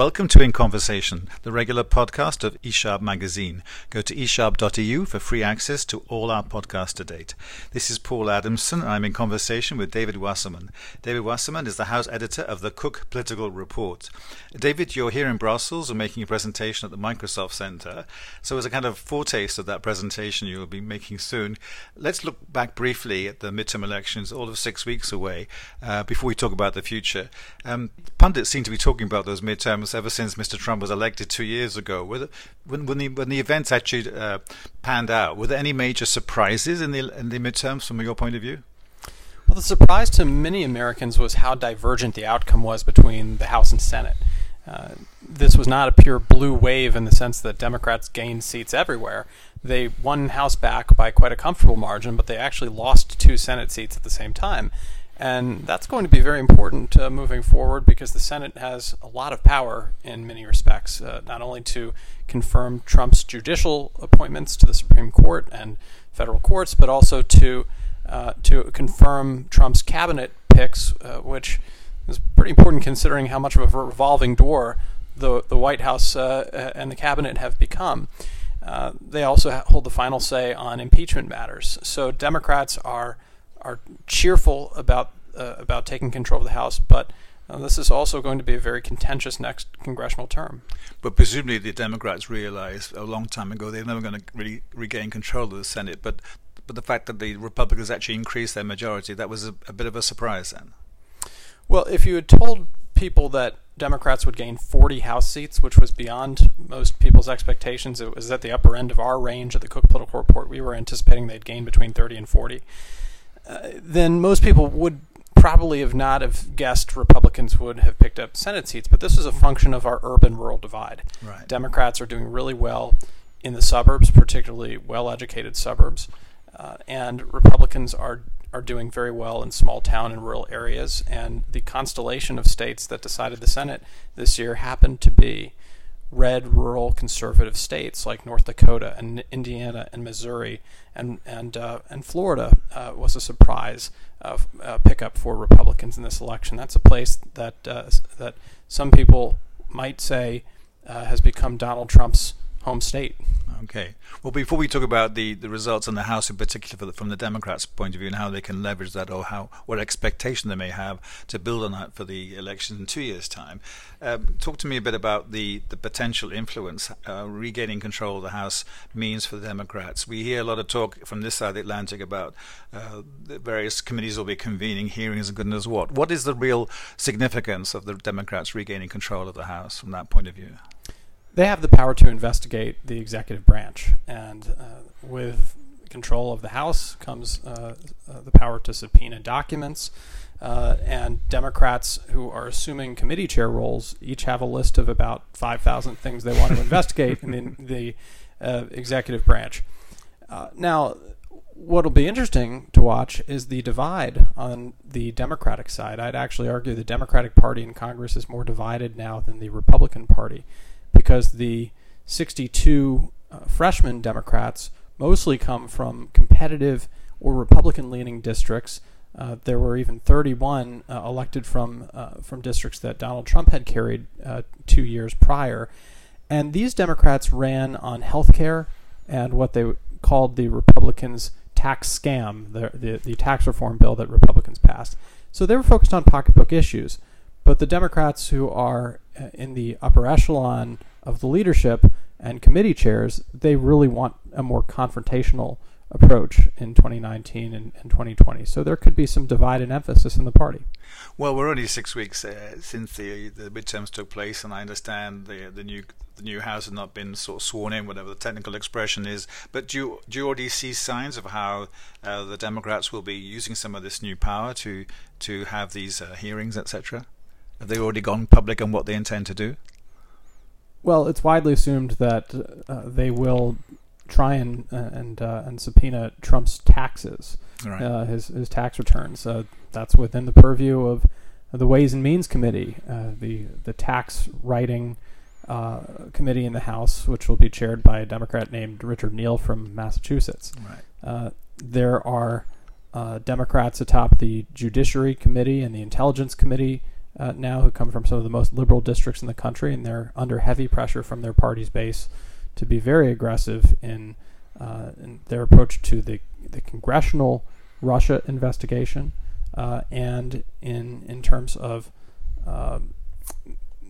Welcome to In Conversation, the regular podcast of eSharp magazine. Go to eSharp.eu for free access to all our podcasts to date. This is Paul Adamson, and I'm in conversation with David Wasserman. David Wasserman is the House editor of the Cook Political Report. David, you're here in Brussels and making a presentation at the Microsoft Center. So, as a kind of foretaste of that presentation you'll be making soon, let's look back briefly at the midterm elections, all of six weeks away, uh, before we talk about the future. Um, pundits seem to be talking about those midterms ever since Mr. Trump was elected two years ago. Were when, when, the, when the events actually uh, panned out, were there any major surprises in the, in the midterms from your point of view? Well, the surprise to many Americans was how divergent the outcome was between the House and Senate. Uh, this was not a pure blue wave in the sense that Democrats gained seats everywhere. They won House back by quite a comfortable margin, but they actually lost two Senate seats at the same time. And that's going to be very important uh, moving forward because the Senate has a lot of power in many respects, uh, not only to confirm Trump's judicial appointments to the Supreme Court and federal courts, but also to uh, to confirm Trump's cabinet picks, uh, which is pretty important considering how much of a revolving door the the White House uh, and the cabinet have become. Uh, they also hold the final say on impeachment matters. So Democrats are are cheerful about uh, about taking control of the House, but uh, this is also going to be a very contentious next congressional term. But presumably, the Democrats realized a long time ago they're never going to really regain control of the Senate. But but the fact that the Republicans actually increased their majority that was a, a bit of a surprise then. Well, if you had told people that Democrats would gain 40 House seats, which was beyond most people's expectations. It was at the upper end of our range at the Cook Political Report. We were anticipating they'd gain between 30 and 40. Uh, then most people would probably have not have guessed Republicans would have picked up Senate seats. But this is a function of our urban-rural divide. Right. Democrats are doing really well in the suburbs, particularly well-educated suburbs, uh, and Republicans are are doing very well in small town and rural areas. And the constellation of states that decided the Senate this year happened to be red rural conservative states like North Dakota and Indiana and Missouri and and uh, and Florida uh, was a surprise uh, pickup for Republicans in this election. That's a place that uh, that some people might say uh, has become Donald Trump's home state. Okay. Well, before we talk about the, the results in the House, in particular the, from the Democrats' point of view, and how they can leverage that, or how what expectation they may have to build on that for the election in two years' time, um, talk to me a bit about the, the potential influence uh, regaining control of the House means for the Democrats. We hear a lot of talk from this side of the Atlantic about uh, the various committees will be convening hearings and goodness what. What is the real significance of the Democrats regaining control of the House from that point of view? They have the power to investigate the executive branch, and uh, with control of the House comes uh, uh, the power to subpoena documents. Uh, and Democrats who are assuming committee chair roles each have a list of about 5,000 things they want to investigate in the, the uh, executive branch. Now, what'll be interesting to watch is the divide on the Democratic side. I'd actually argue the Democratic Party in Congress is more divided now than the Republican Party because the 62 uh, freshman Democrats mostly come from competitive or Republican leaning districts. Uh, there were even 31 uh, elected from uh, from districts that Donald Trump had carried uh, two years prior, and these Democrats ran on health care and what they called the Republicans' tax scam, the, the, the tax reform bill that Republicans passed. So they were focused on pocketbook issues. But the Democrats who are uh, in the upper echelon of the leadership and committee chairs, they really want a more confrontational approach in 2019 and, and 2020. So there could be some divide and emphasis in the party. Well, we're only six weeks uh, since the the midterms took place, and I understand the the new the new house has not been sort of sworn in, whatever the technical expression is. But do you, do you already see signs of how uh, the Democrats will be using some of this new power to to have these uh, hearings, etc.? Have they already gone public on what they intend to do? Well, it's widely assumed that uh, they will try and uh, and uh, and subpoena Trump's taxes, right. Uh, his his tax returns. Uh, that's within the purview of the Ways and Means Committee, uh, the the tax writing committee in the House, which will be chaired by a Democrat named Richard Neal from Massachusetts. Right. there are Democrats atop the Judiciary Committee and the Intelligence Committee uh, now who come from some of the most liberal districts in the country, and they're under heavy pressure from their party's base to be very aggressive in, uh, in their approach to the, the congressional Russia investigation uh, and in, in terms of um,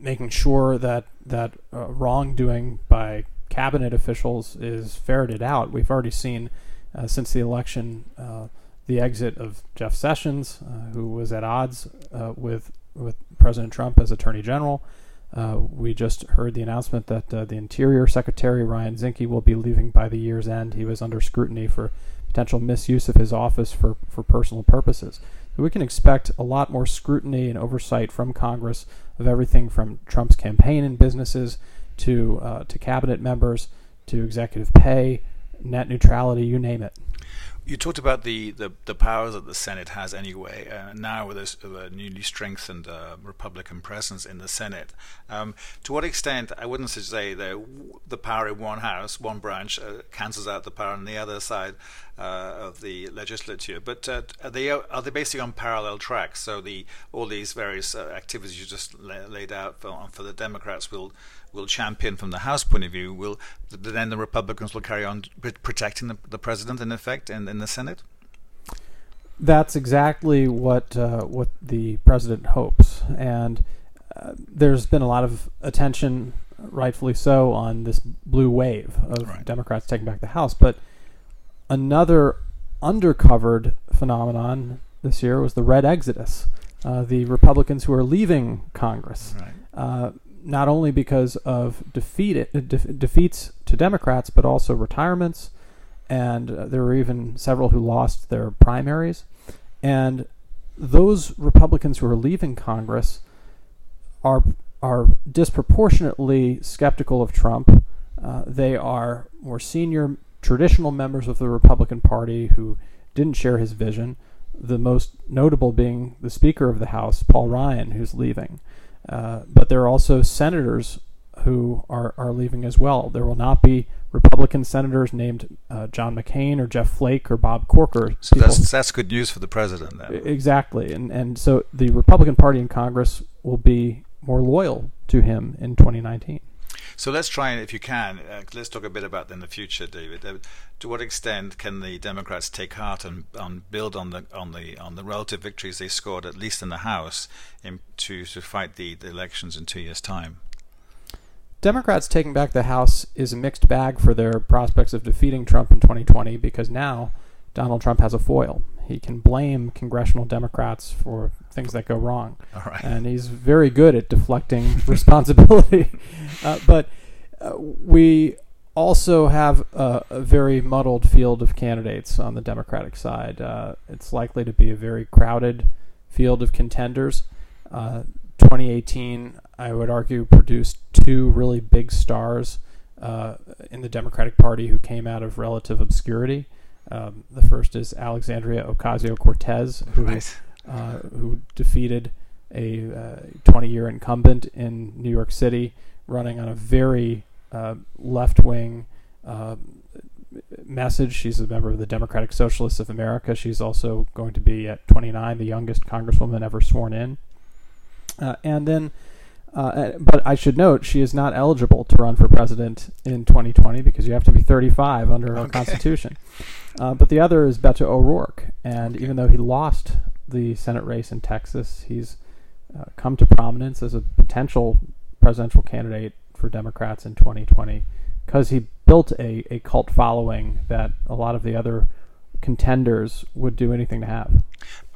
making sure that, that uh, wrongdoing by cabinet officials is ferreted out. We've already seen uh, since the election uh, the exit of Jeff Sessions, uh, who was at odds uh, with with President Trump as Attorney General. Uh, we just heard the announcement that uh, the Interior Secretary Ryan Zinke will be leaving by the year's end. He was under scrutiny for potential misuse of his office for, for personal purposes. So we can expect a lot more scrutiny and oversight from Congress of everything from Trump's campaign and businesses to uh, to cabinet members to executive pay, net neutrality, you name it. You talked about the, the, the powers that the Senate has anyway. Uh, now with this uh, newly strengthened uh, Republican presence in the Senate, um, to what extent I wouldn't say that the power in one house, one branch, uh, cancels out the power on the other side uh, of the legislature, but uh, are they are they basically on parallel tracks? So the all these various activities you just la- laid out for, for the Democrats will will champion from the House point of view, will then the Republicans will carry on protecting the, the president in effect in, in the Senate? That's exactly what uh, what the president hopes, and uh, there's been a lot of attention, rightfully so, on this blue wave of right. Democrats taking back the House. But another undercovered phenomenon this year was the red exodus, uh, the Republicans who are leaving Congress. Right. Not only because of defeat, uh, de- defeats to Democrats, but also retirements. And uh, there were even several who lost their primaries. And those Republicans who are leaving Congress are are disproportionately skeptical of Trump. Uh, they are more senior, traditional members of the Republican Party who didn't share his vision. The most notable being the Speaker of the House, Paul Ryan, who's leaving. Uh, but there are also senators who are, are leaving as well. There will not be Republican senators named uh, John McCain or Jeff Flake or Bob Corker. So that's that's good news for the president. Then. Exactly, and and so the Republican Party in Congress will be more loyal to him in 2019. So let's try if you can, uh, let's talk a bit about in the future, David. Uh, to what extent can the Democrats take heart and, and, build on the on the on the relative victories they scored, at least in the House, in, to to fight the, the elections in two years' time? Democrats taking back the House is a mixed bag for their prospects of defeating Trump in 2020 because now Donald Trump has a foil. He can blame congressional Democrats for things that go wrong. And he's very good at deflecting responsibility. Uh, but uh, we also have a, a, very muddled field of candidates on the Democratic side. Uh, it's likely to be a very crowded field of contenders. Uh, 2018, I would argue, produced two really big stars uh, in the Democratic Party who came out of relative obscurity. Um, the first is Alexandria Ocasio Cortez, who, right. uh, who defeated a 20 uh, year incumbent in New York City, running on a very uh, left wing uh, message. She's a member of the Democratic Socialists of America. She's also going to be, at 29, the youngest congresswoman ever sworn in. Uh, and then uh, but I should note she is not eligible to run for president in 2020 because you have to be 35 under our constitution. Uh, but the other is Beto O'Rourke, and okay. even though he lost the Senate race in Texas, he's uh, come to prominence as a potential presidential candidate for Democrats in 2020 because he built a, a cult following that a lot of the other contenders would do anything to have.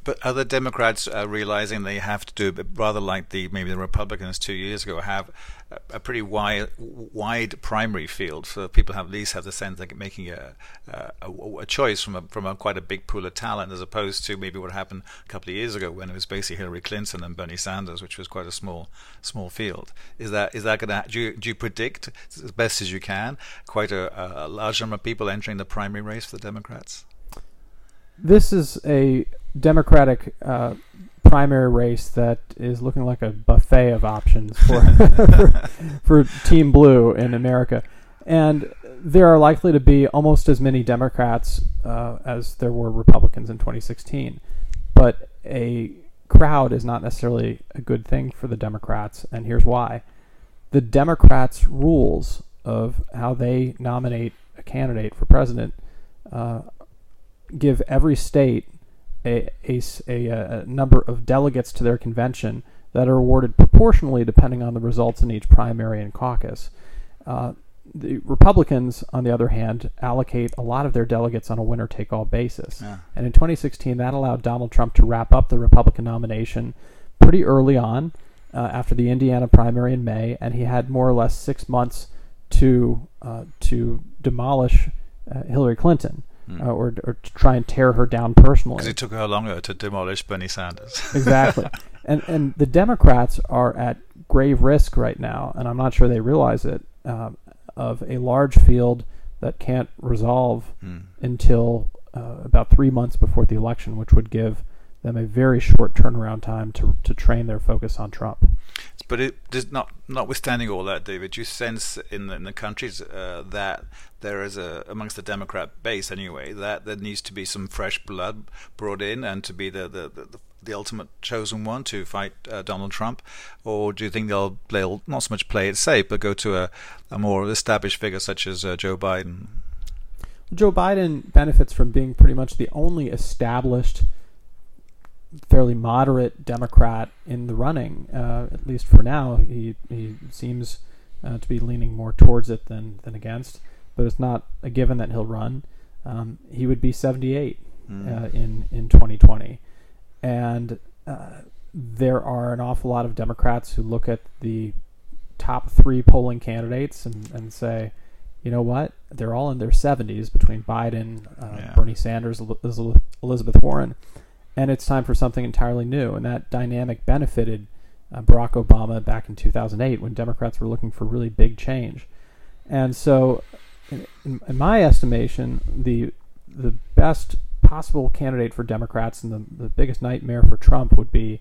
But other Democrats are realizing they have to do rather like the maybe the Republicans two years ago have a, a pretty wide wide primary field, so people have at least have the sense they're making a, a, a choice from a, from a quite a big pool of talent, as opposed to maybe what happened a couple of years ago when it was basically Hillary Clinton and Bernie Sanders, which was quite a small small field. Is that is that going to do you, do you predict as best as you can quite a, a large number of people entering the primary race for the Democrats? This is a Democratic uh, primary race that is looking like a buffet of options for, for, Team Blue in America, and there are likely to be almost as many Democrats uh, as there were Republicans in 2016, but a crowd is not necessarily a good thing for the Democrats, and here's why. The Democrats' rules of how they nominate a candidate for president uh, give every state a, a, a, a, number of delegates to their convention that are awarded proportionally depending on the results in each primary and caucus. Uh, the Republicans, on the other hand, allocate a lot of their delegates on a winner take all basis. Yeah. And in 2016, that allowed Donald Trump to wrap up the Republican nomination pretty early on uh, after the Indiana primary in May, and he had more or less six months to, uh, to demolish uh, Hillary Clinton. Mm. or, or to try and tear her down personally. Because it took her longer to demolish Bernie Sanders. exactly. And, and the Democrats are at grave risk right now, and I'm not sure they realize it, uh, of a large field that can't resolve mm. until uh, about three months before the election, which would give them a very short turnaround time to to train their focus on Trump. But it does not, notwithstanding all that, David, you sense in the, in the countries uh, that there is a amongst the Democrat base anyway that there needs to be some fresh blood brought in and to be the the, the, the ultimate chosen one to fight uh, Donald Trump, or do you think they'll not so much play it safe but go to a, a more established figure such as uh, Joe Biden? Joe Biden benefits from being pretty much the only established, fairly moderate Democrat in the running. Uh, at least for now, he he seems uh, to be leaning more towards it than than against but it's not a given that he'll run. Um, he would be 78 mm. uh, in in 2020, and uh, there are an awful lot of Democrats who look at the top three polling candidates and, and say, you know what, they're all in their 70s between Biden, uh, yeah. Bernie Sanders, Elizabeth Warren, and it's time for something entirely new. And that dynamic benefited uh, Barack Obama back in 2008 when Democrats were looking for really big change. And so in, in, my estimation, the the best possible candidate for Democrats and the, the biggest nightmare for Trump would be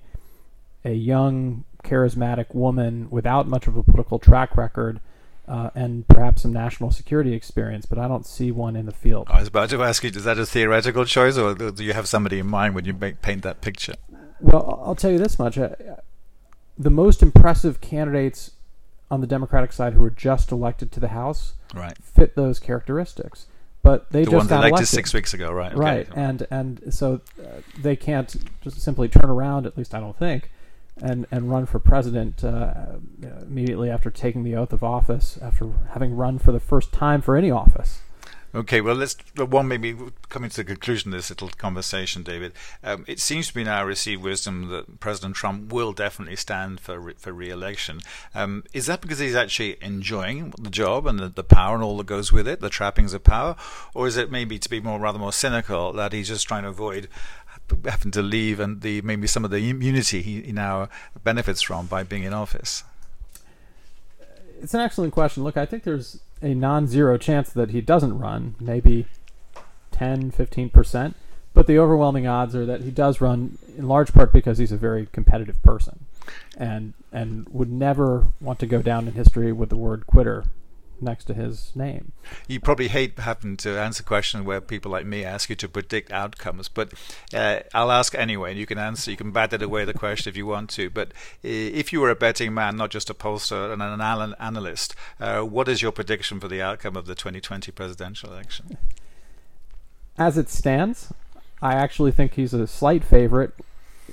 a young, charismatic woman without much of a political track record uh, and perhaps some national security experience, but I don't see one in the field. I was about to ask you, is that a theoretical choice, or do you have somebody in mind when you make, paint that picture? Well, I'll tell you this much. The most impressive candidates on the Democratic side who were just elected to the House right. fit those characteristics. But they the just got elected six weeks ago, right? Okay. Right, and and so uh, they can't just simply turn around. At least I don't think, and and run for president uh, immediately after taking the oath of office, after having run for the first time for any office. Okay, well, let's one maybe coming to the conclusion of this little conversation, David. Um, it seems to be now received wisdom that President Trump will definitely stand for re- for re-election. Um, is that because he's actually enjoying the job and the, the power and all that goes with it, the trappings of power, or is it maybe to be more rather more cynical that he's just trying to avoid having to leave and the maybe some of the immunity he, he now benefits from by being in office? Uh, it's an excellent question. Look, I think there's a non-zero chance that he doesn't run, maybe 10, 15%, but the overwhelming odds are that he does run in large part because he's a very competitive person and and would never want to go down in history with the word quitter next to his name. You probably hate having to answer questions where people like me ask you to predict outcomes, but uh, I'll ask anyway, and you can answer. You can bat it away the question if you want to. But if you were a betting man, not just a pollster and an analyst, uh, what is your prediction for the outcome of the 2020 presidential election? As it stands, I actually think he's a slight favorite.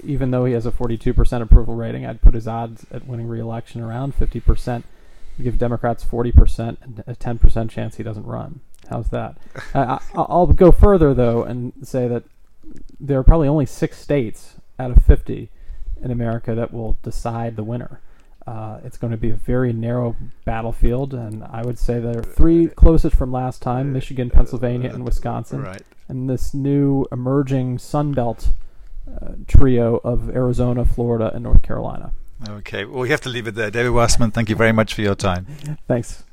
Even though he has a 42% approval rating, I'd put his odds at winning re-election around 50% give Democrats 40% and a 10% chance he doesn't run. How's that? I, will go further, though, and say that there are probably only six states out of 50 in America that will decide the winner. Uh, it's going to be a very narrow battlefield, and I would say there are three closest from last time Michigan, Pennsylvania, and Wisconsin. Right. And this new emerging Sun Belt uh, trio of Arizona, Florida, and North Carolina. Okay. Well, we have to leave it there. David Wasserman, thank you very much for your time. Thanks.